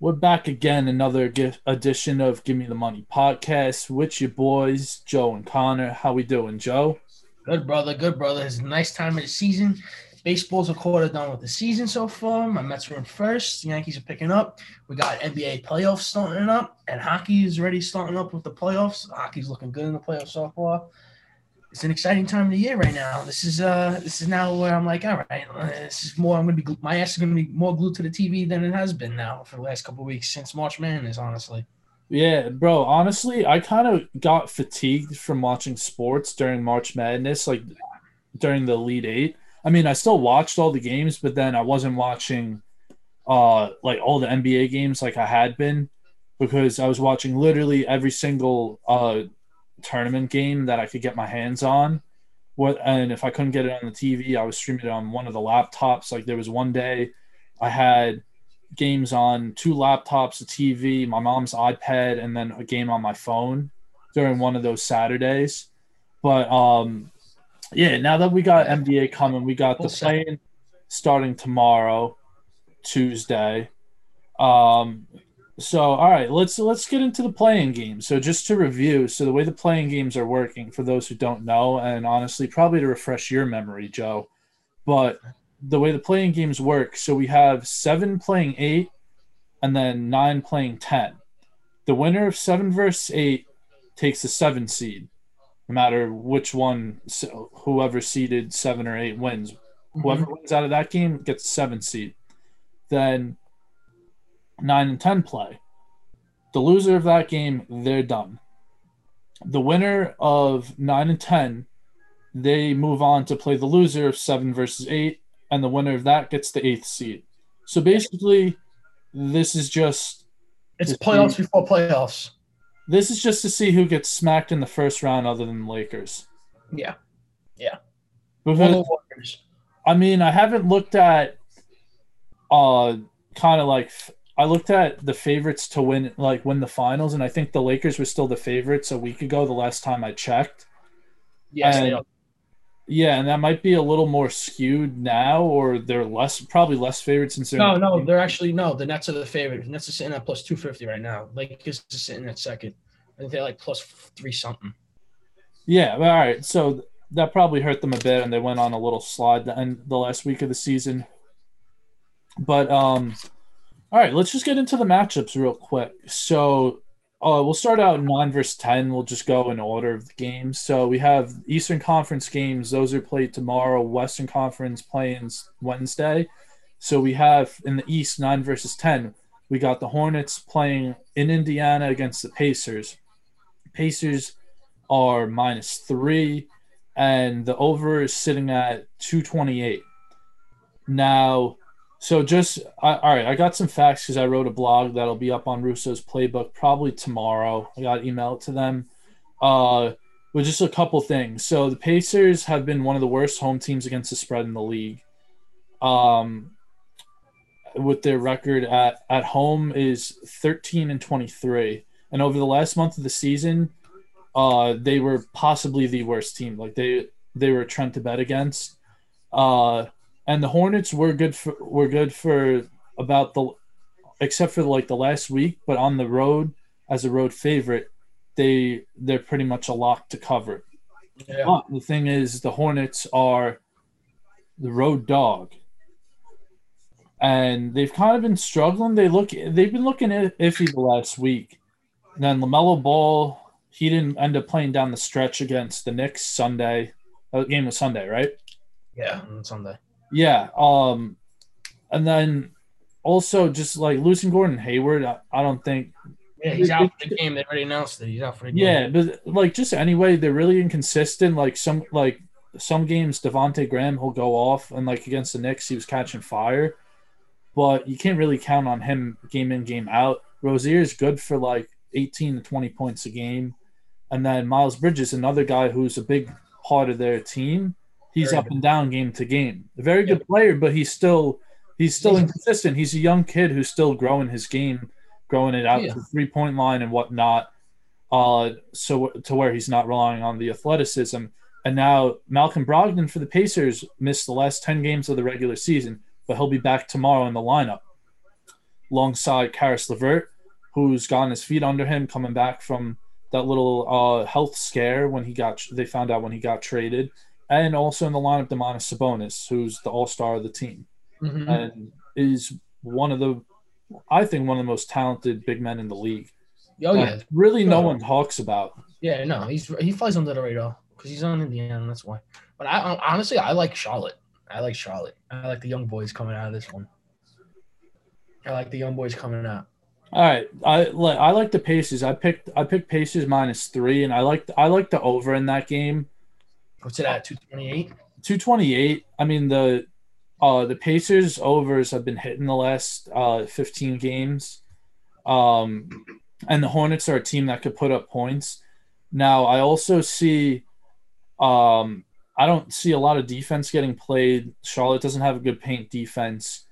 We're back again, another edition of Give Me the Money podcast with your boys, Joe and Connor. How we doing, Joe? Good brother, good brother. It's a nice time of the season. Baseball's a quarter done with the season so far. My Mets are in first. The Yankees are picking up. We got NBA playoffs starting up, and hockey is already starting up with the playoffs. Hockey's looking good in the playoffs so far. It's an exciting time of the year right now. This is uh, this is now where I'm like, all right, uh, this is more. I'm gonna be my ass is gonna be more glued to the TV than it has been now for the last couple weeks since March Madness. Honestly, Yeah, bro. Honestly, I kind of got fatigued from watching sports during March Madness, like during the Elite Eight. I mean, I still watched all the games, but then I wasn't watching uh like all the NBA games like I had been because I was watching literally every single uh tournament game that I could get my hands on. What and if I couldn't get it on the TV, I was streaming it on one of the laptops. Like there was one day I had games on two laptops, a TV, my mom's iPad, and then a game on my phone during one of those Saturdays. But um, yeah, now that we got NBA coming, we got the playing starting tomorrow, Tuesday. Um, so all right, let's let's get into the playing game. So just to review, so the way the playing games are working for those who don't know, and honestly, probably to refresh your memory, Joe, but the way the playing games work, so we have seven playing eight, and then nine playing ten. The winner of seven versus eight takes the seven seed, no matter which one, so whoever seeded seven or eight wins. Mm-hmm. Whoever wins out of that game gets seven seed. Then nine and ten play. The loser of that game, they're done. The winner of nine and ten, they move on to play the loser of seven versus eight, and the winner of that gets the eighth seed. So basically, this is just it's playoffs be- before playoffs. this is just to see who gets smacked in the first round, other than the Lakers. Yeah, Because the Warriors. I mean, I haven't looked at uh kind of like I looked at the favorites to win like win the finals and I think the Lakers were still the favorites a week ago the last time I checked. Yes, they And- are. Yeah, and that might be a little more skewed now or they're less probably less favorites since they're No, no, they're actually no. The Nets are the favorite. The Nets are sitting at plus two fifty right now. Lakers is sitting at second. I think they're like plus three something. Yeah, all right. So that probably hurt them a bit, and they went on a little slide the end the last week of the season. But um, all right, let's just get into the matchups real quick. So uh, we'll start out nine versus ten. We'll just go in order of the games. So we have Eastern Conference games; those are played tomorrow. Western Conference playing Wednesday. So we have in the East nine versus ten. We got the Hornets playing in Indiana against the Pacers. Pacers are minus three, and the over is sitting at 228. Now, so just, I, all right, I got some facts because I wrote a blog that'll be up on Russo's playbook probably tomorrow. I got emailed to them. Uh, with just a couple things. So the Pacers have been one of the worst home teams against the spread in the league. Um, with their record at, at home is 13 and 23. And over the last month of the season, uh, they were possibly the worst team. Like they they were a trend to bet against. Uh, and the Hornets were good for were good for about the except for like the last week, but on the road as a road favorite, they they're pretty much a lock to cover. Yeah. But the thing is, the Hornets are the road dog, and they've kind of been struggling. They look they've been looking iffy the last week. And then LaMelo Ball, he didn't end up playing down the stretch against the Knicks Sunday. That game was Sunday, right? Yeah, Sunday. Yeah. Um, and then also just like losing Gordon Hayward, I, I don't think Yeah, he's out for the game. They already announced it. He's out for the game. Yeah, but like just anyway, they're really inconsistent. Like some like some games, Devonte Graham will go off, and like against the Knicks, he was catching fire. But you can't really count on him game in game out. Rozier is good for like eighteen to twenty points a game, and then Miles Bridges, another guy who's a big part of their team. He's up and down game to game. A very good player, but he's still he's still inconsistent. He's a young kid who's still growing his game, growing it out Yeah. to three point line and whatnot uh, so to where he's not relying on the athleticism. And now Malcolm Brogdon for the Pacers missed the last ten games of the regular season, but he'll be back tomorrow in the lineup. alongside Caris LeVert, who's gotten his feet under him, coming back from that little uh, health scare when he got they found out when he got traded, and also in the lineup, Domantas Sabonis, who's the All Star of the team, Mhm. and is one of the, I think, one of the most talented big men in the league. Oh yeah, really no one talks about. yeah. No, he's he flies under the radar because he's on Indiana. That's why. But I honestly, I like Charlotte. I like Charlotte. I like the young boys coming out of this one. I like the young boys coming out. All right, I like I like the Pacers. I picked I picked Pacers minus three, and I like I like the over in that game. What's it at? Two twenty eight. Two twenty eight. I mean the uh the Pacers overs have been hitting the last uh fifteen games, um, and the Hornets are a team that could put up points. Now I also see, um, I don't see a lot of defense getting played. Charlotte doesn't have a good paint defense.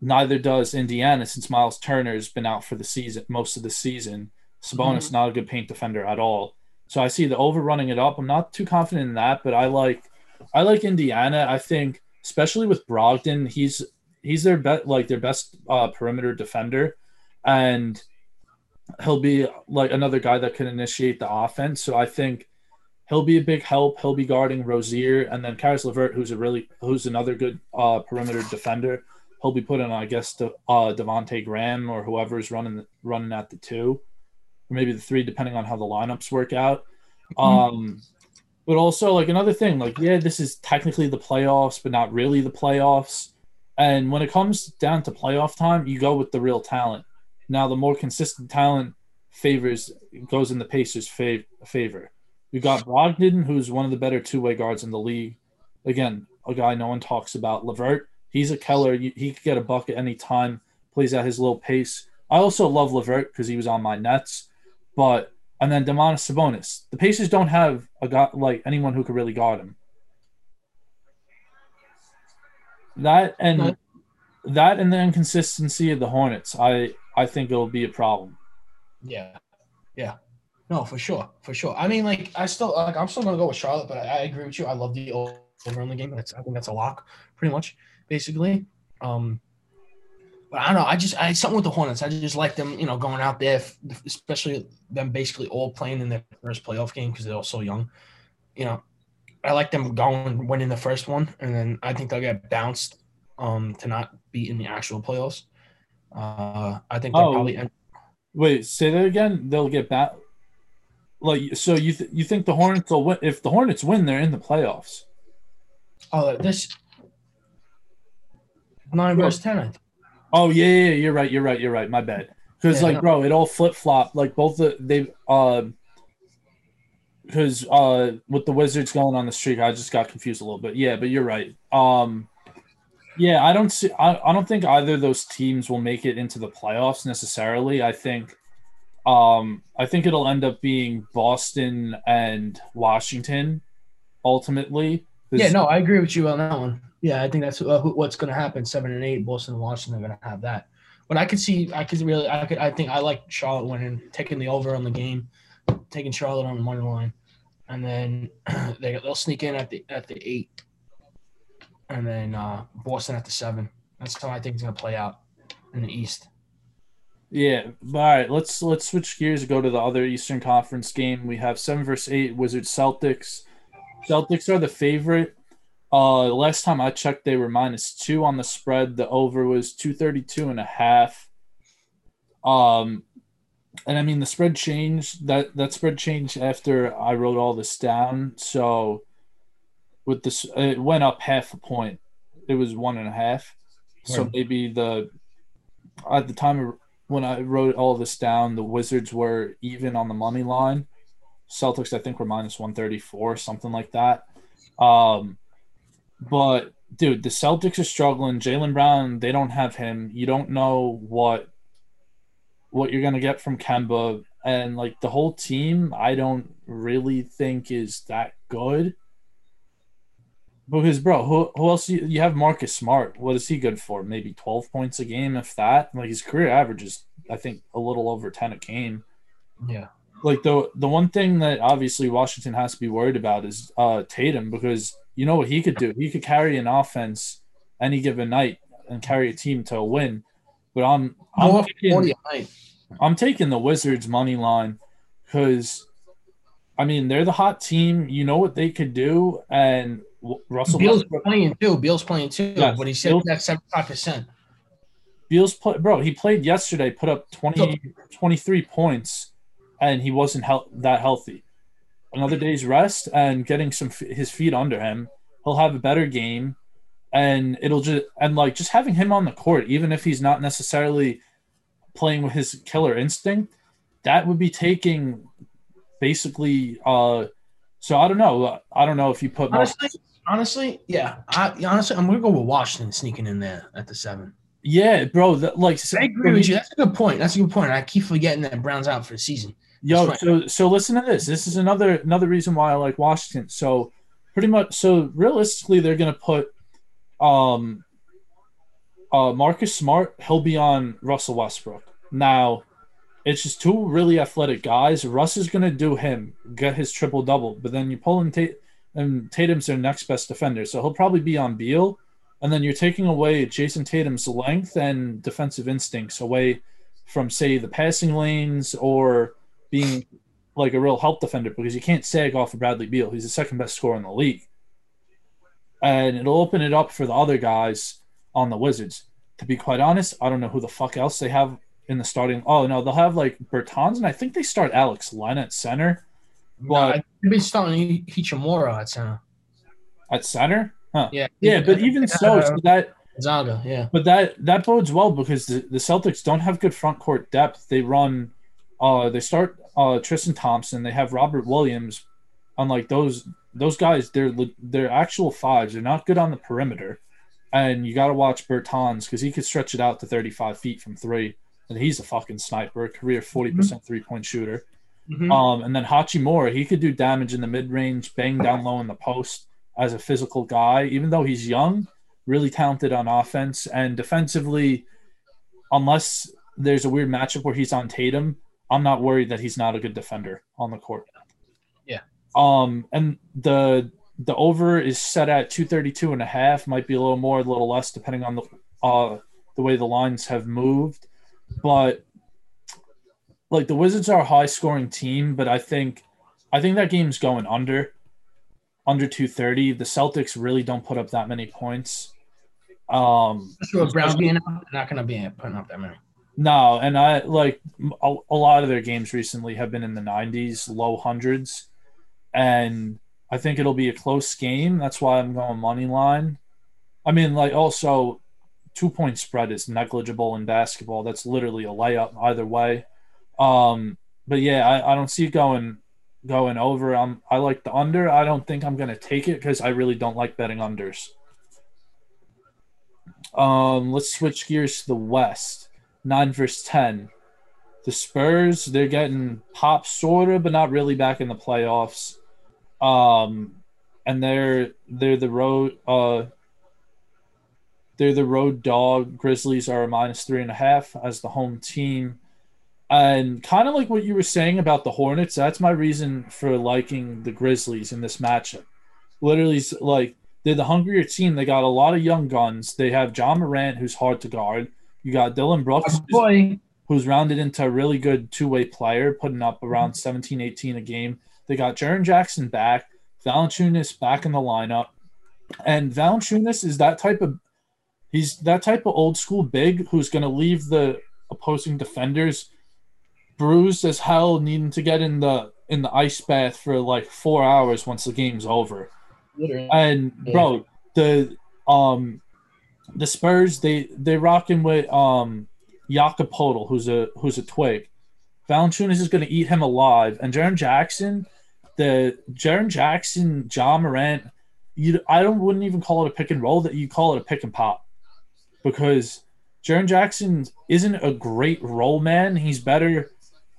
Neither does Indiana since Miles Turner's been out for the season most of the season. Sabonis not a good paint defender at all. So I see the over running it up. I'm not too confident in that, but I like I like Indiana. I think especially with Brogdon, he's he's their best like their best uh, perimeter defender, and he'll be like another guy that can initiate the offense. So I think he'll be a big help. He'll be guarding Rozier, and then Caris LeVert, who's a really who's another good uh, perimeter defender. He'll be putting, I guess, the uh, Devonte Graham or whoever's running running at the two, or maybe the three, depending on how the lineups work out. Um, but also, like another thing, like yeah, this is technically the playoffs, but not really the playoffs. And when it comes down to playoff time, you go with the real talent. Now, the more consistent talent favors goes in the Pacers' fav- favor. You got Brogdon, who's one of the better two-way guards in the league. Again, a guy no one talks about. LeVert, he's a killer. He could get a bucket anytime. Plays at his little pace. I also love LeVert because he was on my Nets, but and then Domantas Sabonis. The Pacers don't have a guy like anyone who could really guard him. That and that and the inconsistency of the Hornets, I I think it'll be a problem. Yeah, yeah. No, for sure, for sure. I mean, like, I still like, I'm still gonna go with Charlotte, but I, I agree with you. I love the old over in the game. That's I think that's a lock, pretty much, basically. Um, but I don't know. I just I something with the Hornets. I just like them, you know, going out there, especially them basically all playing in their first playoff game because they're all so young. You know, I like them going winning the first one, and then I think they'll get bounced um to not be in the actual playoffs. Uh, I think they'll Oh. probably end Wait, say that again. They'll get back. Like so, you th- you think the Hornets will win? If the Hornets win, they're in the playoffs. Oh, this nine versus ten. Oh yeah, yeah, yeah, you're right. You're right. You're right. My bad. Because Yeah, like, bro, it all flip flop. Like both the they uh, because uh, with the Wizards going on the streak, I just got confused a little bit. Yeah, but you're right. Um, yeah, I don't see. I, I don't think either of those teams will make it into the playoffs necessarily. I think, um, I think it'll end up being Boston and Washington, ultimately. Yeah, no, I agree with you on that one. Yeah, I think that's uh, what's going to happen. Seven and eight, Boston and Washington are going to have that. But I could see, I could really, I could, I think I like Charlotte winning, taking the over on the game, taking Charlotte on the money line, and then they they'll sneak in at the at the eight, and then uh, Boston at the seven. That's how I think it's going to play out in the East. Yeah, all right. Let's let's switch gears go to the other Eastern Conference game. We have seven versus eight Wizards Celtics. Celtics are the favorite. Uh, last time I checked, they were minus two on the spread. The over was 232 and a half. Um, and I mean the spread changed. That that spread changed after I wrote all this down. So with this, it went up half a point. It was one and a half. So maybe the at the time of when I wrote all this down, the Wizards were even on the money line. Celtics, I think, were minus 134, something like that. Um, but, dude, the Celtics are struggling. Jaylen Brown, they don't have him. You don't know what what you're going to get from Kemba. And, like, the whole team, I don't really think is that good. Because, bro, who, who else? You, you have Marcus Smart. What is he good for? Maybe 12 points a game, if that. Like, his career average is, I think, a little over 10 a game. Yeah. Like, the, the one thing that obviously Washington has to be worried about is uh, Tatum, because you know what he could do? He could carry an offense any given night and carry a team to a win. but I'm I'm More taking, 40 a night. I'm taking the Wizards money line because, I mean, they're the hot team. You know what they could do, and Russell Beal's Westbrook, playing too. Beal's playing too, Yes, but he said Beal- that's seventy five percent. Beal's play, bro. He played yesterday, put up 20, 23 points, and he wasn't hel- that healthy. Another day's rest and getting some f- his feet under him, he'll have a better game, and it'll just and like just having him on the court, even if he's not necessarily playing with his killer instinct, that would be taking basically. uh So I don't know. I don't know if you put Honestly, honestly, yeah. I honestly, I'm gonna go with Washington sneaking in there at the seven. yeah, bro. That, like I agree with you. That's a good point. That's a good point. I keep forgetting that Brown's out for the season. Yo, That's so so listen to this. This is another another reason why I like Washington. So pretty much, so realistically, they're gonna put um uh Marcus Smart. He'll be on Russell Westbrook. Now, it's just two really athletic guys. Russ is gonna do him, get his triple double. But then you pull in Tate, and Tatum's their next best defender, so he'll probably be on Beal. And then you're taking away Jayson Tatum's length and defensive instincts away from, say, the passing lanes or being like a real help defender because you can't sag off of Bradley Beal. He's the second best scorer in the league. And it'll open it up for the other guys on the Wizards. To be quite honest, I don't know who the fuck else they have in the starting. Oh, no, they'll have like Bertans, and I think they start Alex Len at center. Well- I've been starting Hachimura at center. At center? Huh. Yeah, Yeah, but even so, uh, so that Zaga, yeah. But that that bodes well because the, the Celtics don't have good front court depth. They run, uh, they start uh Tristan Thompson. They have Robert Williams. Unlike those those guys, they're they're actual fives. They're not good on the perimeter, and you got to watch Bertans because he could stretch it out to thirty five feet from three, and he's a fucking sniper, career forty percent three point shooter. Mhm. Um, and then Hachimura, he could do damage in the mid range, bang down low in the post as a physical guy. Even though he's young, really talented on offense and defensively. Unless there's a weird matchup where he's on Tatum, I'm not worried that he's not a good defender on the court. Yeah. Um, and the the over is set at 232 and a half, might be a little more, a little less, depending on the uh the way the lines have moved. But like the Wizards are a high scoring team, but I think I think that game's going under under 230. The Celtics really don't put up that many points. Um Especially with Brown being out, they're not going to be putting up that many. No, and I like a, a lot of their games recently have been in the 90s, low hundreds, and I think it'll be a close game. That's why I'm going money line. I mean, like also, two point spread is negligible in basketball. That's literally a layup either way. Um, but yeah, I, I don't see it going going over. I'm I like the under. I don't think I'm gonna take it because I really don't like betting unders. Um, let's switch gears to the West. Nine versus ten. The Spurs, they're getting pop sorta, but not really back in the playoffs. Um, and they're they're the road uh they're the road dog. Grizzlies are a minus three and a half as the home team. And kind of like what you were saying about the Hornets, that's my reason for liking the Grizzlies in this matchup. Literally, like they're the hungrier team. They got a lot of young guns. They have Ja Morant, who's hard to guard. You got Dillon Brooks, who's- who's rounded into a really good two-way player, putting up around 17, 18 a game. They got Jaren Jackson back, Valanciunas back in the lineup, and Valanciunas is that type of he's that type of old school big who's going to leave the opposing defenders bruised as hell, needing to get in the in the ice bath for like four hours once the game's over. literally. And bro, the um the Spurs they they rocking with um Jakob who's a who's a twig. Valanciunas is going to eat him alive, and Jaren Jackson, the Jaren Jackson, Ja Morant. You, I don't wouldn't even call it a pick and roll. That you call it a pick and pop, because Jaren Jackson isn't a great roll man. He's better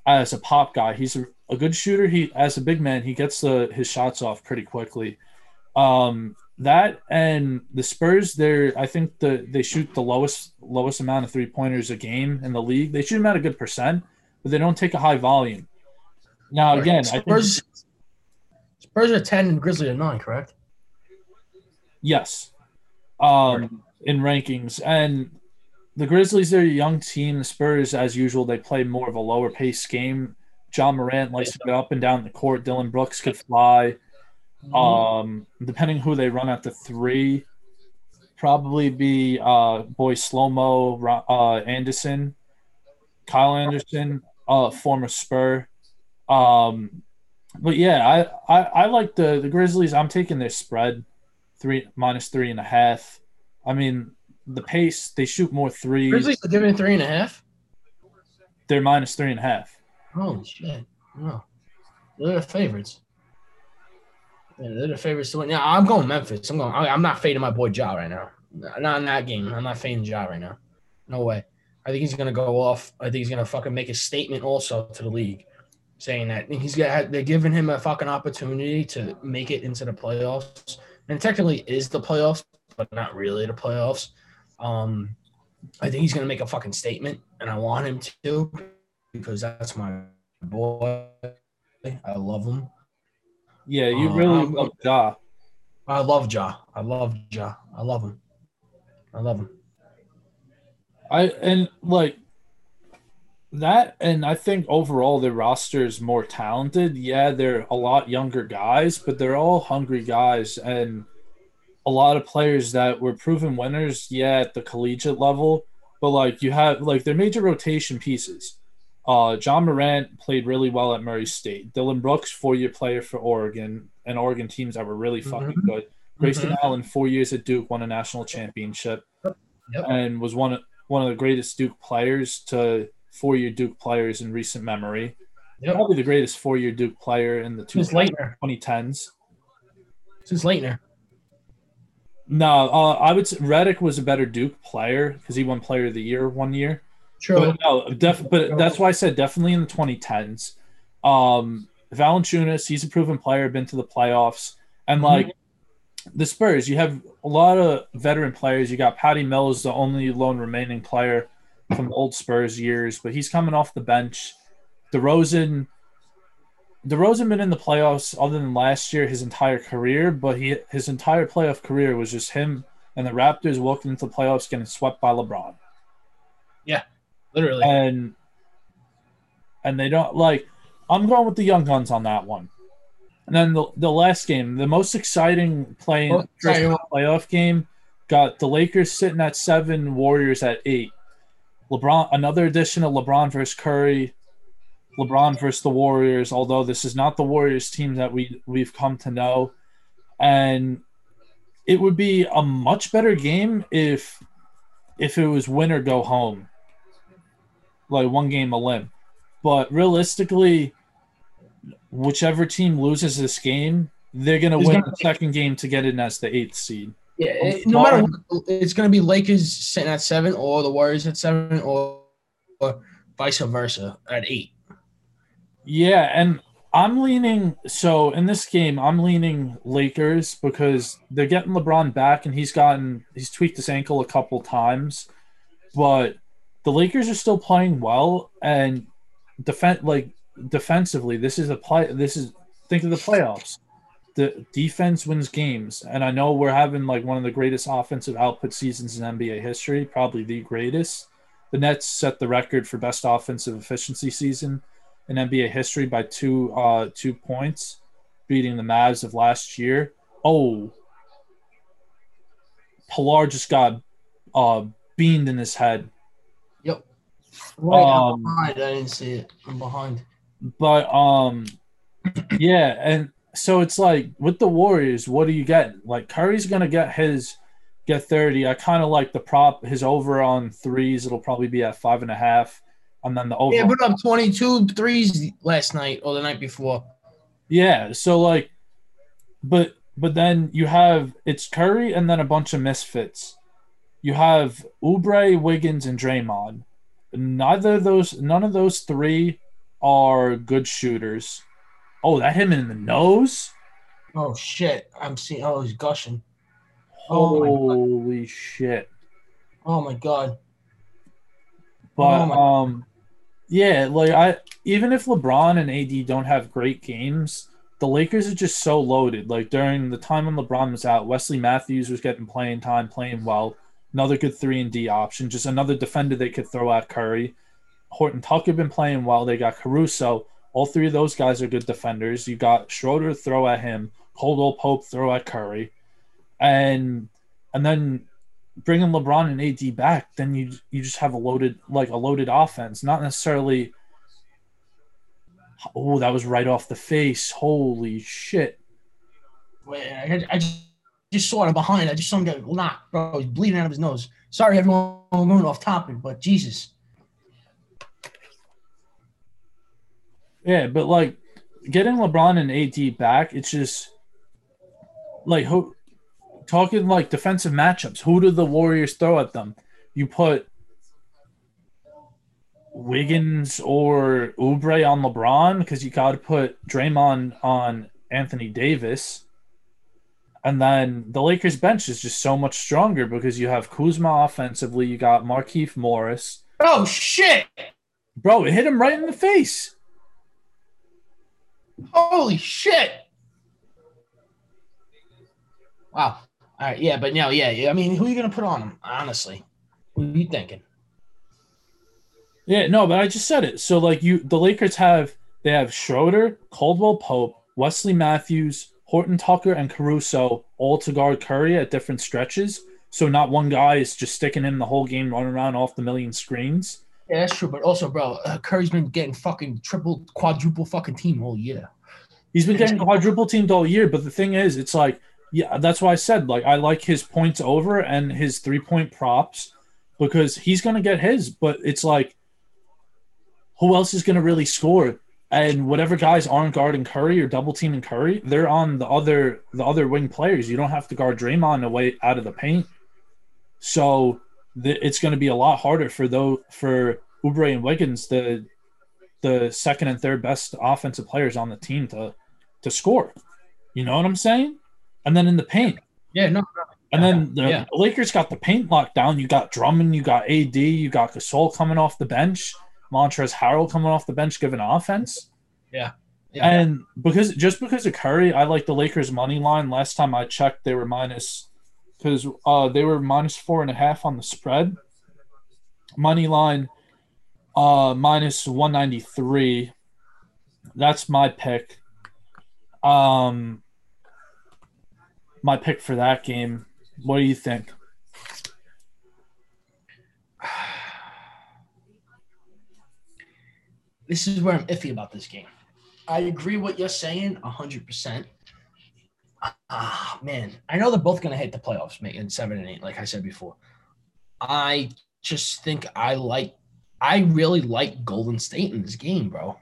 as a pop guy. He's a, a good shooter. He as a big man, he gets the his shots off pretty quickly. Um, that and the Spurs, they're I think the they shoot the lowest lowest amount of three pointers a game in the league. They shoot them at a good percent, but they don't take a high volume. Now again, I think Spurs, Spurs are ten and Grizzlies are nine, correct? yes, um, in rankings and the Grizzlies they're a young team. The Spurs, as usual, they play more of a lower pace game. Ja Morant likes to go up and down the court. Dillon Brooks could fly. Mm-hmm. Um, depending who they run at the three, probably be uh boy slow mo uh Anderson, Kyle Anderson, uh former Spur. Um, but yeah, I, I I like the the Grizzlies. I'm taking their spread, three minus three and a half. I mean, the pace they shoot more threes. Grizzlies are giving three and a half. They're minus three and a half. Holy shit! No, they're the favorites. They're the favorites to win. Yeah, I'm going Memphis. I'm going. I'm not fading my boy Ja right now. Not in that game. I'm not fading Ja right now. No way. I think he's gonna go off. I think he's gonna fucking make a statement also to the league, saying that he's got. They're giving him a fucking opportunity to make it into the playoffs, and technically is the playoffs, but not really the playoffs. Um, I think he's gonna make a fucking statement, and I want him to because that's my boy. I love him. Yeah, you Uh, really love Ja. I love Ja. I love Ja. I love him. I love him. I and like that, and I think overall the roster is more talented. Yeah, they're a lot younger guys, but they're all hungry guys and a lot of players that were proven winners. Yeah, at the collegiate level, but like you have like their major rotation pieces. Uh, Ja Morant played really well at Murray State. Dillon Brooks, four-year player for Oregon, and Oregon teams that were really fucking Mhm. good. Grayson Allen, four years at Duke, won a national championship, Yep. and was one of one of the greatest Duke players to four-year Duke players in recent memory. Yep. Probably the greatest four-year Duke player in the two Laettner. 2010s. Since Laettner. No, uh, I would say Redick was a better Duke player because he won Player of the Year one year. True. But no, def- but that's why I said definitely in the 2010s. Um, Valanciunas, he's a proven player, been to the playoffs, and Mhm. like the Spurs, you have a lot of veteran players. You got Patty Mills, the only lone remaining player from the old Spurs years, but he's coming off the bench. DeRozan, DeRozan been in the playoffs other than last year his entire career, but he his entire playoff career was just him and the Raptors walking into the playoffs getting swept by LeBron Literally. and and they don't like I'm going with the young guns on that one. And then the, the last game, the most exciting playing Oh, sorry, first playoff game, got the Lakers sitting at seven, Warriors at eight. LeBron, another edition of LeBron versus Curry, LeBron versus the Warriors. Although this is not the Warriors team that we we've come to know, and it would be a much better game if if it was win or go home like one game a limb. But realistically, whichever team loses this game, they're gonna Is win gonna- the second game to get in as the eighth seed. yeah. it- no matter what, it's going to be Lakers sitting at seven or the Warriors at seven or, or vice versa at eight. Yeah, and I'm leaning so in this game I'm leaning Lakers because they're getting LeBron back and he's gotten he's tweaked his ankle a couple times, but the Lakers are still playing well and defend like defensively this is a play this is think of the playoffs. The defense wins games and I know we're having like one of the greatest offensive output seasons in NBA history, probably the greatest. The Nets set the record for best offensive efficiency season in NBA history by two uh two points, beating the Mavs of last year. Oh, Pillar just got uh beamed in his head. Right, Um. I didn't see it. I'm behind. But um yeah, and so it's like with the Warriors, what do you get? Like Curry's gonna get his get 30. I kind of like the prop his over on threes, it'll probably be at five and a half. And then the over Yeah, put up 22 threes last night or the night before. Yeah, so like, but but then you have it's Curry and then a bunch of misfits. You have Oubre, Wiggins, and Draymond. Neither of those, none of those three are good shooters. Oh, that hit him in the nose. Oh shit! I'm seeing. Oh, he's gushing. Oh. Holy shit! Oh my god. But Oh my- um, yeah, like I even if LeBron and AD don't have great games, the Lakers are just so loaded. Like during the time when LeBron was out, Wesley Matthews was getting playing time, playing well. Another good three and D option, just another defender they could throw at Curry. Horton Tucker have been playing well. They got Caruso. All three of those guys are good defenders. You got Schroeder throw at him, Caldwell Pope throw at Curry, and and then bringing LeBron and AD back, then you you just have a loaded like a loaded offense, not necessarily. Oh, that was right off the face. Holy shit! Wait, I, I just, just saw it behind. I just saw him get knocked, bro. He's bleeding out of his nose. Sorry, everyone, I'm going off topic, but Jesus. Yeah, but like getting LeBron and AD back, it's just like who talking like defensive matchups. Who do the Warriors throw at them? You put Wiggins or Oubre on LeBron because you got to put Draymond on Anthony Davis. And then the Lakers bench is just so much stronger because you have Kuzma offensively. You got Markieff Morris. Oh, shit. Bro, it hit him right in the face. Holy shit. Wow. All right. Yeah, but no, yeah. I mean, who are you going to put on him, honestly? What are you thinking? Yeah, no, but I just said it. So, like, you, the Lakers have, they have Schroeder, Caldwell Pope, Wesley Matthews, Horton Tucker, and Caruso all to guard Curry at different stretches. So, not one guy is just sticking him the whole game, running around off the million screens. Yeah, that's true. But also, bro, uh, Curry's been getting fucking triple, quadruple fucking team all year. He's been getting quadruple teamed all year, but the thing is, it's like, yeah, that's why I said like I like his points over and his three point props because he's gonna get his, but it's like, who else is gonna really score? And whatever guys aren't guarding Curry or double teaming Curry, they're on the other the other wing players. You don't have to guard Draymond away out of the paint, so the, it's going to be a lot harder for those for Oubre and Wiggins, the the second and third best offensive players on the team, to to score. You know what I'm saying? And then in the paint. Yeah, no. And then the Yeah. Lakers got the paint locked down. You got Drummond, you got AD, you got Gasol coming off the bench, Montrezl Harrell coming off the bench giving offense. Yeah. And because just because of Curry, I like the Lakers money line. Last time I checked, they were minus because uh, they were minus four and a half on the spread. Money line uh minus 193. That's my pick. Um my pick for that game. What do you think? this is where I'm iffy about this game. I agree what you're saying 100%. Ah, man. I know they're both going to hit the playoffs, in seven and eight, like I said before. I just think I like, I really like Golden State in this game, bro.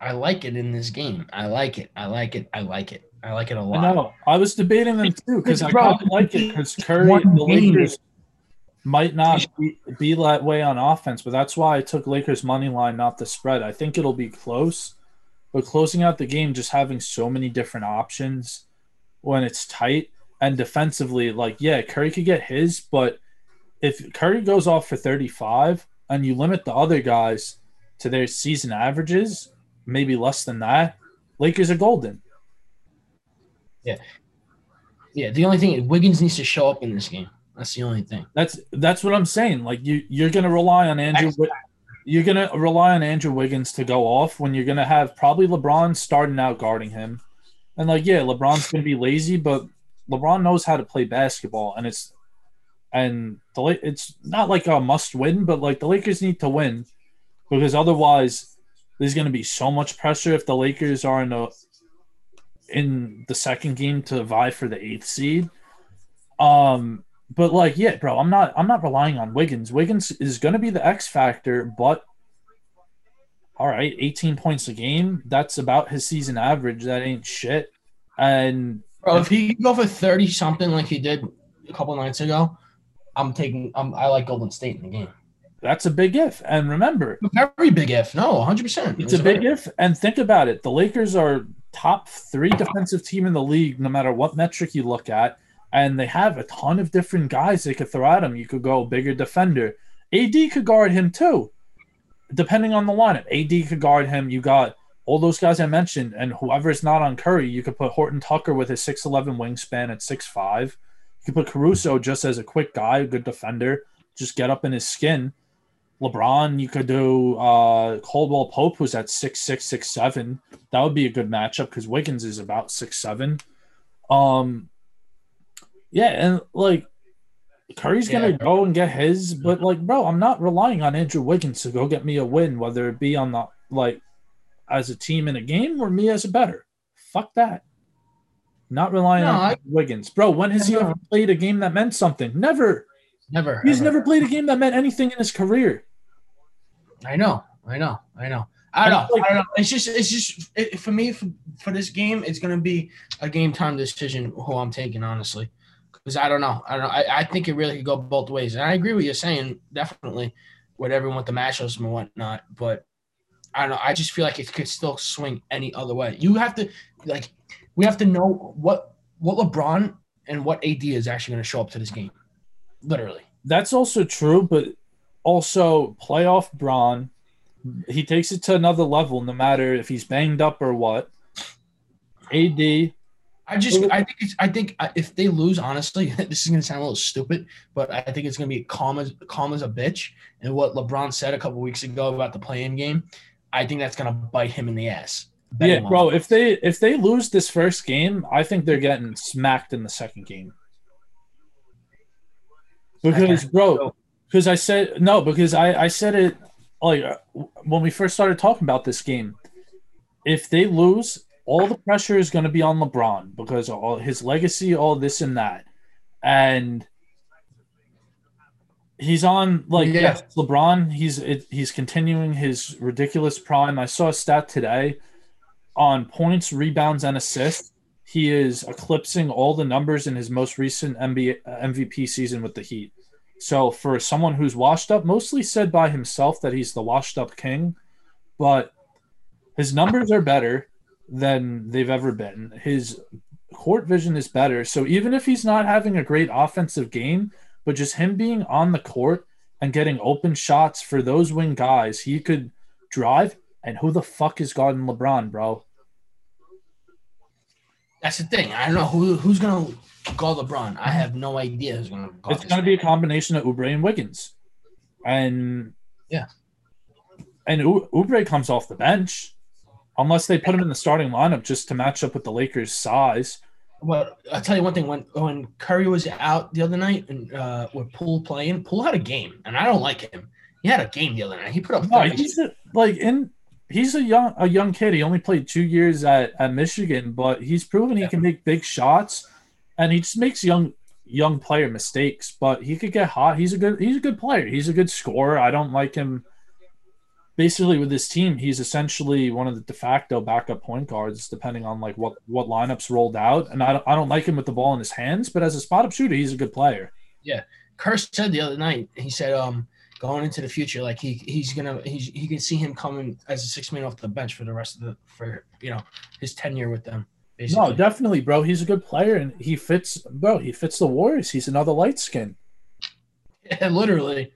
I like it in this game. I like it. I like it. I like it. I like it a lot. know. I was debating them too because I Bro, like it because Curry, the. Lakers might not be, be that way on offense, but that's why I took Lakers money line, not the spread. I think it'll be close, but closing out the game, just having so many different options when it's tight and defensively, like yeah, Curry could get his, but if Curry goes off for thirty five and you limit the other guys to their season averages, maybe less than that, Lakers are golden. Yeah, Yeah, the only thing Wiggins needs to show up in this game. That's the only thing. That's that's what I'm saying. Like you, you're gonna rely on Andrew. You're gonna rely on Andrew Wiggins to go off when you're gonna have probably LeBron starting out guarding him, and like yeah, LeBron's gonna be lazy, but LeBron knows how to play basketball, and it's and the it's not like a must win, but like the Lakers need to win because otherwise there's gonna be so much pressure if the Lakers are in a in the second game to vie for the eighth seed. Um, but like, yeah, bro, I'm not I'm not relying on Wiggins. Wiggins is gonna be the X factor, but all right, 18 points a game. That's about his season average. That ain't shit. And Bro, if he can go for 30 something like he did a couple nights ago, I'm taking I'm, I like Golden State in the game. that's a big if. And remember, very big if. No, 100%. it's a big if. And think about it. The Lakers are top three defensive team in the league, no matter what metric you look at. And they have a ton of different guys they could throw at him. You could go bigger defender. AD could guard him too, depending on the lineup. AD could guard him. You got all those guys I mentioned, and whoever is not on Curry, you could put Horton Tucker with his 6'11 wingspan at 6'5. You could put Caruso just as a quick guy, a good defender, just get up in his skin. LeBron, you could do uh, Caldwell Pope, who's at six six six seven. That would be a good matchup because Wiggins is about six seven. Um, yeah, and like Curry's gonna go and get his, but like, bro, I'm not relying on Andrew Wiggins to go get me a win, whether it be on the like as a team in a game or me as a better. Fuck that. Not relying No, on I- Wiggins, bro. When has he ever played a game that meant something? Never. Never. He's ever. never played a game that meant anything in his career. I know, I know, I know. I don't know. I don't know. It's just, it's just it, for me for, for this game. It's gonna be a game time decision who I'm taking, honestly, because I don't know. I don't know. I, I think it really could go both ways, and I agree with you saying definitely with everyone with the matchups and whatnot. But I don't know. I just feel like it could still swing any other way. You have to like, we have to know what what LeBron and what AD is actually going to show up to this game, literally. That's also true, but also playoff Bron, he takes it to another level no matter if he's banged up or what. AD, I just, I think it's, I think uh, if they lose, honestly, this is gonna sound a little stupid, but I think it's gonna be calm as calm as a bitch. And what LeBron said a couple weeks ago about the playing game, I think that's gonna bite him in the ass. yeah, bro. If they if they lose this first game, I think they're getting smacked in the second game. Because, bro, because I said no, because I I said it like uh, when we first started talking about this game. If they lose, all the pressure is going to be on LeBron because all his legacy, all this and that, and he's on like Yeah. yes, LeBron. He's it, he's continuing his ridiculous prime. I saw a stat today on points, rebounds, and assists. He is eclipsing all the numbers in his most recent NBA uh, MVP season with the Heat. So for someone who's washed up, mostly said by himself that he's the washed up king, but his numbers are better than they've ever been. His court vision is better. So even if he's not having a great offensive game, but just him being on the court and getting open shots for those wing guys, he could drive. And who the fuck is guarding LeBron, bro? that's the thing. I don't know who who's gonna guard LeBron. I have no idea who's gonna guard. It's going to be a combination of Oubre and Wiggins, and Yeah. and U- Oubre comes off the bench, unless they put him in the starting lineup just to match up with the Lakers' size. But I'll tell you one thing: when when Curry was out the other night and uh, with Poole playing, Poole had a game, and I don't like him. He had a game the other night. He put up. No, he's a, like in he's a young a young kid. He only played two years at, at Michigan, but he's proven he can make big shots, and he just makes young young player mistakes. But he could get hot. He's a good he's a good player. He's a good scorer. I don't like him. Basically, with this team, he's essentially one of the de facto backup point guards, depending on like what what lineups rolled out. And I don't, I don't like him with the ball in his hands, but as a spot up shooter, he's a good player. Yeah, curse said the other night. He said, um, going into the future, like he he's gonna he's he can see him coming as a six man off the bench for the rest of the for you know his tenure with them. Basically. No, definitely, bro. He's a good player, and he fits, bro. He fits the Warriors. He's another light skin. Yeah, literally,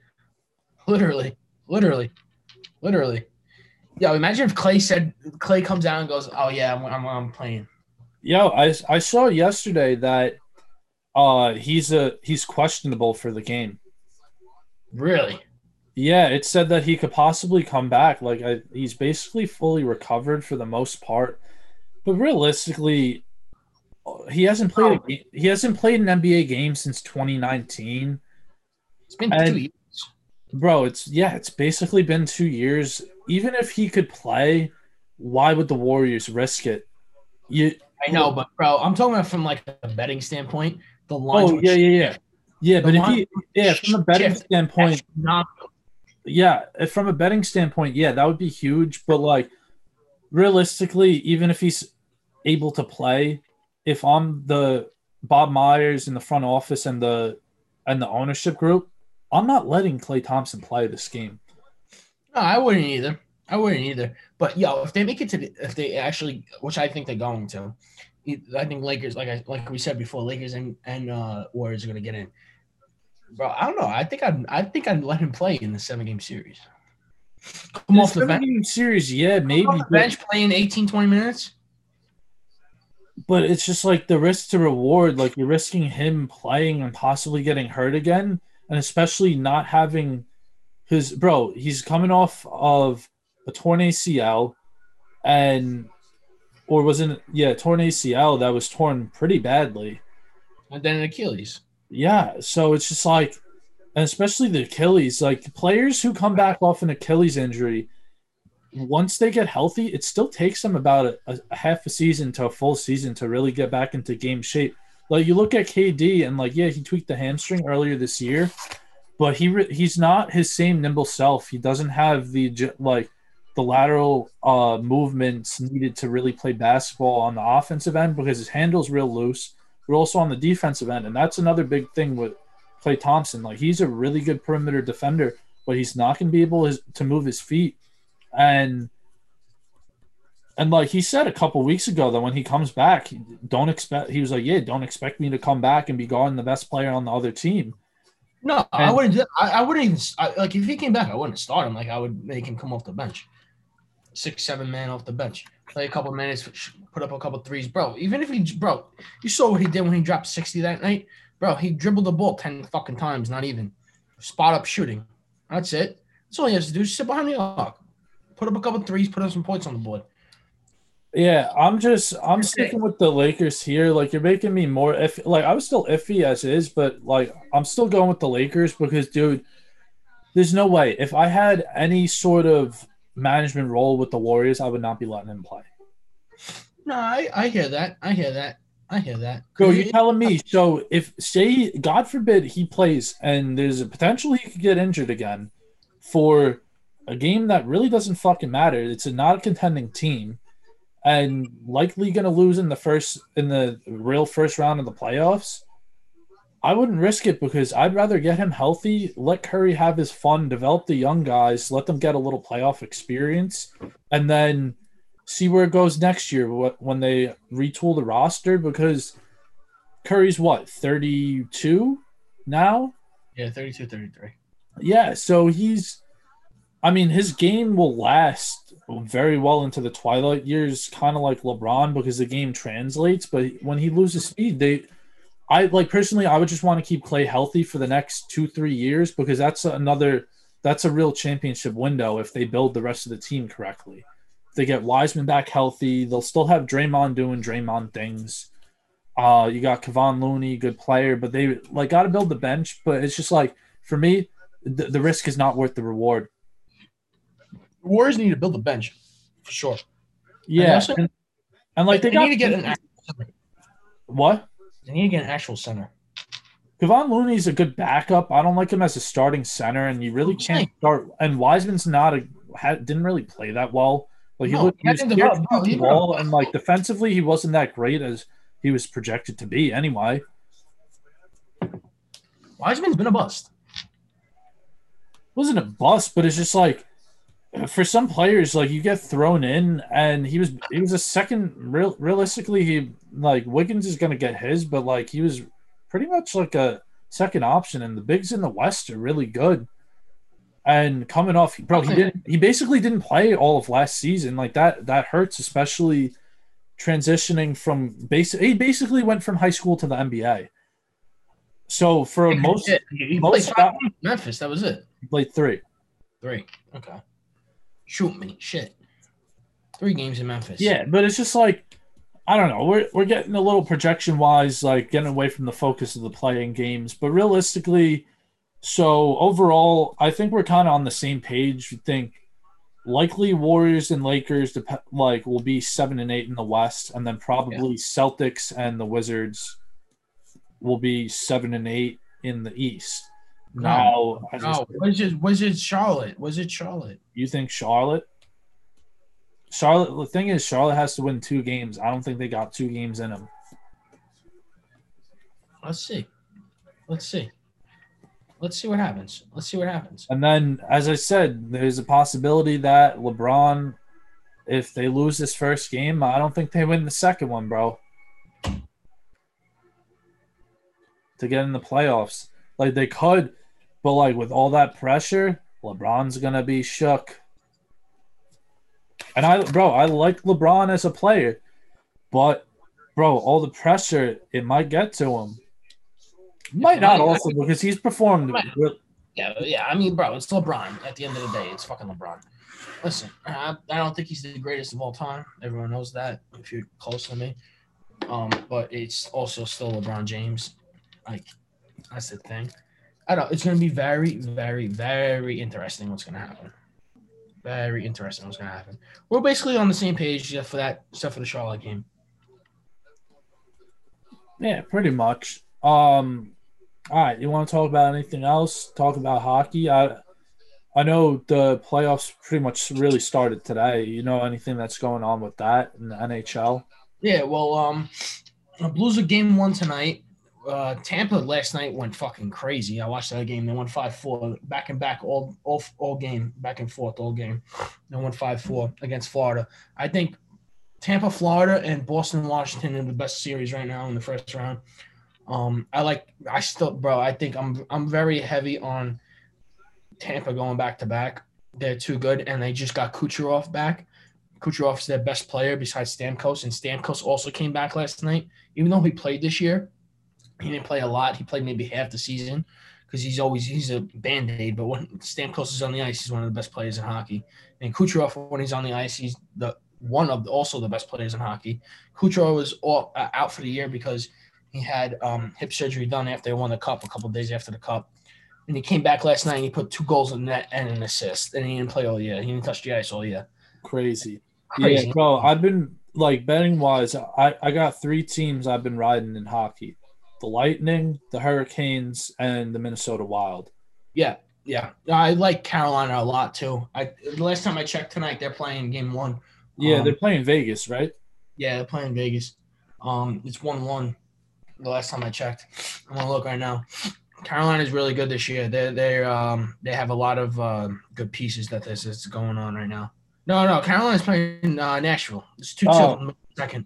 literally, literally, literally. Yo, imagine if Klay said Klay comes out and goes, "Oh yeah, I'm I'm, I'm playing." Yo, I I saw yesterday that uh he's a he's questionable for the game. Really? Yeah, it said that he could possibly come back. Like I, he's basically fully recovered for the most part, but realistically, he hasn't played. A, he hasn't played an NBA game since 2019, It's been And- two years. Bro. It's yeah, it's basically been two years. Even if he could play, why would the Warriors risk it? You I know, but bro, I'm talking about from like a betting standpoint. The line. oh yeah yeah yeah yeah, but if he yeah from a betting standpoint. yeah, if from a betting standpoint, yeah, that would be huge. But like realistically, even if he's able to play, if I'm the Bob Myers in the front office and the and the ownership group, I'm not letting Klay Thompson play this game. No, I wouldn't either. I wouldn't either. But yo, if they make it to the, if they actually, which I think they're going to, I think Lakers, like I like we said before, Lakers and and uh, Warriors are gonna get in. Bro, I don't know. I think I'd I think I'd let him play in the seven game series. Come In off the bench. series, yeah, maybe. Come off the but- bench playing 18, 20 minutes. but it's just like the risk to reward. Like you're risking him playing and possibly getting hurt again, and especially not having his bro. He's coming off of a torn ACL, and or wasn't yeah torn ACL that was torn pretty badly, and then an Achilles. Yeah, so it's just like, and especially the Achilles. Like players who come back off an Achilles injury once they get healthy, it still takes them about a, a, half a season to a full season to really get back into game shape. Like you look at KD and like yeah, he tweaked the hamstring earlier this year, but he re- he's not his same nimble self. He doesn't have the like the lateral uh, movements needed to really play basketball on the offensive end because his handle's real loose. But also on the defensive end, and that's another big thing with Klay Thompson. Like he's a really good perimeter defender, but he's not going to be able to move his feet and and like he said a couple weeks ago that when he comes back, don't expect. He was like, "Yeah, don't expect me to come back and be gone the best player on the other team." No, and, I wouldn't. I, I wouldn't even I, like if he came back. I wouldn't start him. Like I would make him come off the bench, six, seven man off the bench, play a couple minutes, put up a couple threes, bro. Even if he, bro, you saw what he did when he dropped sixty that night, bro. He dribbled the ball ten fucking times, not even spot up shooting. That's it. That's all he has to do. Sit behind the arc put up a couple threes, put up some points on the board. Yeah, I'm just I'm sticking with the Lakers here. Like you're making me more if like I was still iffy as is, but like I'm still going with the Lakers because dude, there's no way if I had any sort of management role with the Warriors, I would not be letting him play. No, I, I hear that. I hear that. I hear that. Bro, you're telling me so if say God forbid he plays and there's a potential he could get injured again for a game that really doesn't fucking matter. It's a not a contending team, and likely going to lose in the first in the real first round of the playoffs. I wouldn't risk it because I'd rather get him healthy, let Curry have his fun, develop the young guys, let them get a little playoff experience, and then see where it goes next year when they retool the roster. Because Curry's what, 32 now? Yeah, 32, 33. Yeah, so he's I mean, his game will last very well into the twilight years, kind of like LeBron, because the game translates. But when he loses speed, they, I like personally, I would just want to keep Klay healthy for the next two, three years because that's another, that's a real championship window if they build the rest of the team correctly. If they get Wiseman back healthy, they'll still have Draymond doing Draymond things. Uh, you got Kevon Looney, good player, but they like got to build the bench. But it's just like for me, the, the risk is not worth the reward Warriors need to build a bench for sure. Yeah, and, and, and like they, they got need to get an actual center. What? They need to get an actual center. Kevon Looney's a good backup. I don't like him as a starting center, and you really can't start. And Wiseman's not a had, didn't really play that well. Like he, no, looked, he was develop, the ball, and like defensively, he wasn't that great as he was projected to be. Anyway, Wiseman's been a bust. Wasn't a bust, but it's just like for some players, like you get thrown in, and he was he was a second. Real realistically, he like Wiggins is going to get his, but like he was pretty much like a second option, and the bigs in the West are really good. And coming off, bro, he didn't. He basically didn't play all of last season. Like that, that hurts, especially transitioning from basic. He basically went from high school to the NBA. So for most, he most played Memphis. That was it. He played three. Three. Okay shoot me. Shit. Three games in Memphis. Yeah, but it's just like I don't know. We're we're getting a little projection wise, like getting away from the focus of the playing games. But realistically, so overall, I think we're kind of on the same page. We think likely Warriors and Lakers dep- like will be seven and eight in the West, and then probably yeah. Celtics and the Wizards will be seven and eight in the East. No, no. no. Was it was it Charlotte? Was it Charlotte? You think Charlotte? Charlotte. The thing is, Charlotte has to win two games. I don't think they got two games in them. Let's see. Let's see. Let's see what happens. Let's see what happens. And then, as I said, there's a possibility that LeBron, if they lose this first game, I don't think they win the second one, bro. To get in the playoffs, like they could but like with all that pressure, LeBron's gonna be shook. And I, bro, I like LeBron as a player, but bro, all the pressure it might get to him. Might not also because he's performed. Yeah, yeah. I mean, bro, it's LeBron. At the end of the day, it's fucking LeBron. Listen, I, I don't think he's the greatest of all time. Everyone knows that if you're close to me. Um, but it's also still LeBron James. Like that's the thing. I don't. It's going to be very, very, very interesting. What's going to happen? Very interesting. What's going to happen? We're basically on the same page for that, except for the Charlotte game. Yeah, pretty much. Um, all right, you want to talk about anything else? Talk about hockey. I I know the playoffs pretty much really started today. You know anything that's going on with that in the NHL? Yeah, well, um, the Blues are game one tonight. Uh, Tampa last night went fucking crazy. I watched that game. They won five four back and back all all all game, back and forth all game. They won five four against Florida. I think Tampa, Florida, and Boston, Washington are the best series right now in the first round. Um, I like. I still, bro. I think I'm. I'm very heavy on Tampa going back to back. They're too good, and they just got Kucherov back. Kucherov's their best player besides Stamkos, and Stamkos also came back last night. Even though he played this year, he didn't play a lot. He played maybe half the season because he's always he's a band aid. But when Stamkos is on the ice, he's one of the best players in hockey. And Kucherov, when he's on the ice, he's the one of the, also the best players in hockey. Kucherov was all, uh, out for the year because he had um, hip surgery done after he won the cup, a couple days after the cup. And he came back last night and he put two goals in net and an assist. And he didn't play all year. He didn't touch the ice all year. Crazy. Crazy. Yeah, bro. I've been like betting wise, I, I got three teams I've been riding in hockey the Lightning, the Hurricanes, and the Minnesota Wild. Yeah, yeah. I like Carolina a lot too. I the last time I checked tonight, they're playing game one. Yeah, um, they're playing Vegas, right? Yeah, they're playing Vegas. Um, it's one one the last time I checked. I'm gonna look right now. Carolina is really good this year. They they um they have a lot of uh, good pieces that this is going on right now. No, no, Carolina's playing uh, Nashville. It's two oh. two second.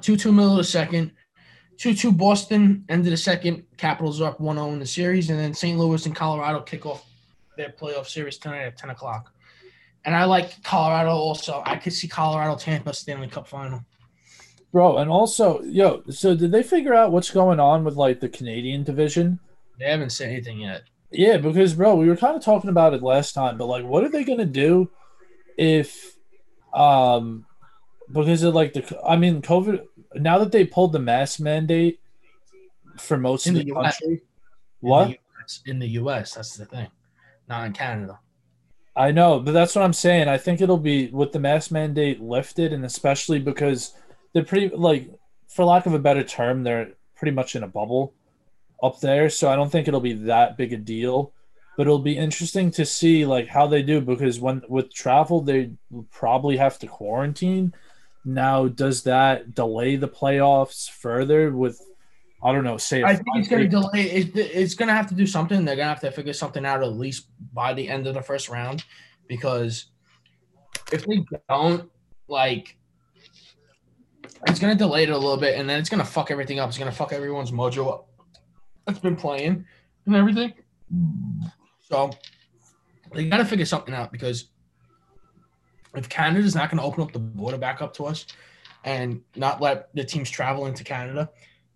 Two two middle of the second. Two two Boston end of the second. Capitals are up 1-0 in the series, and then St. Louis and Colorado kick off their playoff series tonight at ten o'clock. And I like Colorado also. I could see Colorado Tampa Stanley Cup final. Bro, and also, yo, so did they figure out what's going on with like the Canadian division? They haven't said anything yet. Yeah, because bro, we were kind of talking about it last time, but like, what are they gonna do if, um, because of like the, I mean, COVID. Now that they pulled the mask mandate for most in of the, the country, what in the, US, in the U.S. That's the thing, not in Canada. I know, but that's what I'm saying. I think it'll be with the mask mandate lifted, and especially because they're pretty like, for lack of a better term, they're pretty much in a bubble up there. So I don't think it'll be that big a deal. But it'll be interesting to see like how they do because when with travel they probably have to quarantine. Now, does that delay the playoffs further with I don't know. Say I think it's going to delay. It, it's going to have to do something. They're going to have to figure something out at least by the end of the first round, because if they don't, like, it's going to delay it a little bit, and then it's going to fuck everything up. It's going to fuck everyone's mojo up. That's been playing and everything. So they got to figure something out because if Canada's not going to open up the border back up to us and not let the teams travel into Canada,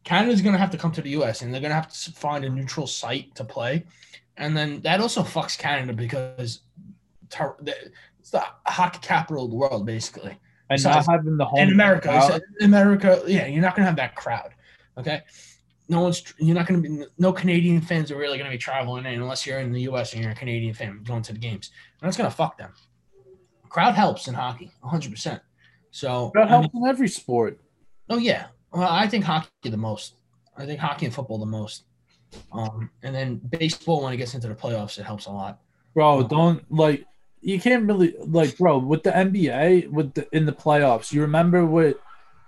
Canada's going to have to come to the U.S. and they're going to have to find a neutral site to play, and then that also fucks Canada because it's the hockey capital of the world, basically. And Besides, not having the home in America, America, yeah, you're not going to have that crowd. Okay, no one's you're not going to be no Canadian fans are really going to be traveling in unless you're in the U.S. and you're a Canadian fan going to the games. And that's going to fuck them. Crowd helps in hockey, 100. percent So crowd helps I mean, in every sport. Oh yeah, well, I think hockey the most. I think hockey and football the most. Um, and then baseball when it gets into the playoffs, it helps a lot. Bro, um, don't like you can't really like, bro, with the NBA with the in the playoffs. You remember with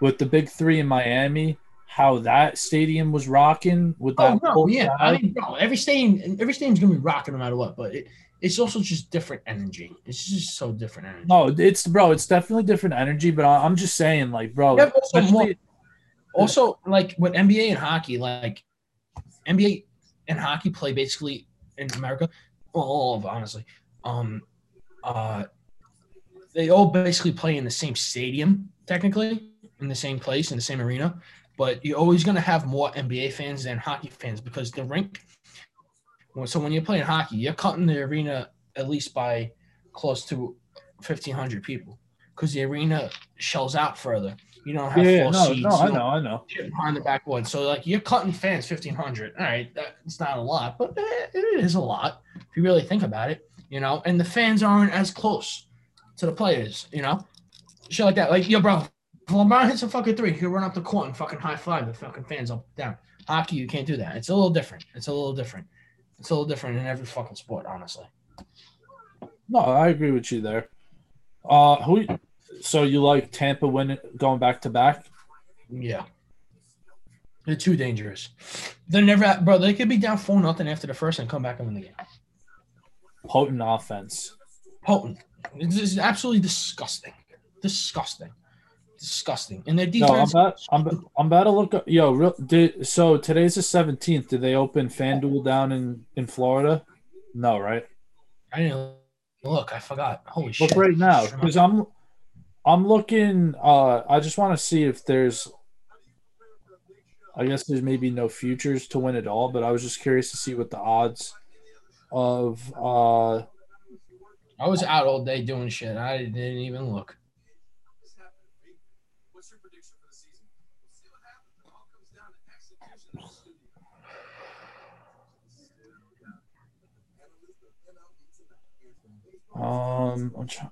with the big three in Miami how that stadium was rocking with that. Oh no, yeah. Crowd. I mean, bro, every stadium, every stadium's gonna be rocking no matter what. But it, it's also just different energy. It's just so different energy. No, it's bro, it's definitely different energy. But I'm just saying, like, bro, yeah, also, more, also like with NBA and hockey, like NBA and hockey play basically in America. Well, all of honestly, um, uh, they all basically play in the same stadium technically in the same place in the same arena, but you're always going to have more NBA fans than hockey fans because the rink. So when you're playing hockey, you're cutting the arena at least by close to 1,500 people because the arena shells out further. You don't have Yeah, full no, seats. no, I know, I know. behind the backboard. So like you're cutting fans 1,500. All right, that's not a lot, but it is a lot if you really think about it. You know, and the fans aren't as close to the players. You know, shit like that. Like yo, bro, if LeBron hits a fucking three, he'll run up the court and fucking high five the fucking fans up down. Hockey, you can't do that. It's a little different. It's a little different. It's a little different in every fucking sport, honestly. No, I agree with you there. Uh, who? So you like Tampa winning, going back to back? Yeah. They're too dangerous. They're never bro. They could be down four nothing after the first and come back and win the game. Potent offense. Potent. This is absolutely disgusting. Disgusting. Disgusting. And their No, I'm defense. about, I'm, I'm about to look up. Yo, real, did, so today's the 17th. Did they open FanDuel down in, in Florida? No, right? I didn't look. I forgot. Holy Look shit. Look right now because I'm I'm looking. Uh, I just want to see if there's. I guess there's maybe no futures to win it all, but I was just curious to see what the odds of. Uh, I was out all day doing shit. I didn't even look. Um, I'm try-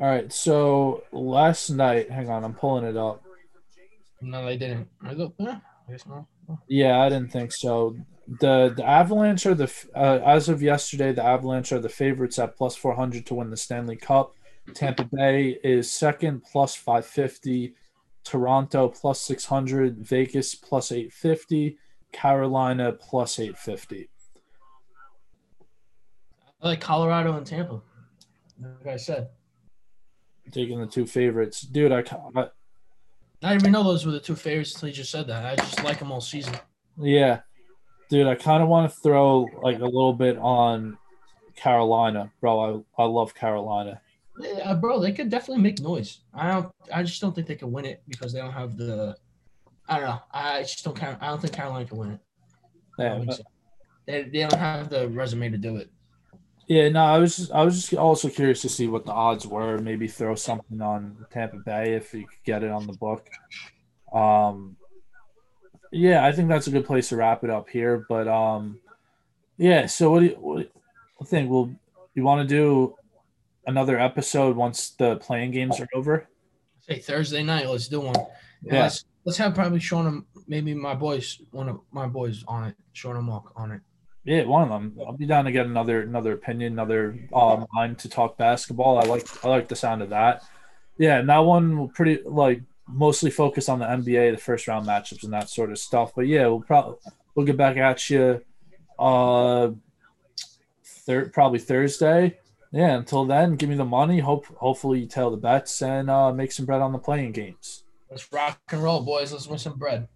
all right. So last night, hang on, I'm pulling it up. No, they didn't. I guess not. Yeah, I didn't think so. The the Avalanche are the uh, as of yesterday, the Avalanche are the favorites at plus four hundred to win the Stanley Cup. Tampa Bay is second plus five fifty. Toronto plus six hundred. Vegas plus eight fifty. Carolina plus eight fifty. I like Colorado and Tampa. Like I said, Taking the two favorites, dude. I, I I didn't even know those were the two favorites until you just said that. I just like them all season. yeah, dude. I kind of want to throw like a little bit on Carolina, bro. I I love Carolina. Yeah, bro, they could definitely make noise. I don't. I just don't think they can win it because they don't have the. I don't know. I just don't. I don't think Carolina can win it. Yeah, but- so. They, they don't have the resume to do it. Yeah, no, I was just, I was just also curious to see what the odds were. Maybe throw something on Tampa Bay if you could get it on the book. Um, yeah, I think that's a good place to wrap it up here. But um, yeah. So what do you, what think? Well, you want to do another episode once the playing games are over? Say Thursday night, let's do one. Yeah. Let's have probably Sean and maybe my boys, one of my boys on it, Sean and Mark on it. Yeah, one of them. I'll be down to get another another opinion, another mind to talk basketball. I like I like the sound of that. Yeah, and that one will pretty like mostly focus on the NBA, the first round matchups and that sort of stuff. But yeah, we'll probably we'll get back at you uh thir- probably Thursday. Yeah, until then, give me the money. Hope hopefully you tell the bets and uh, make some bread on the playing games. Let's rock and roll, boys. Let's win some bread.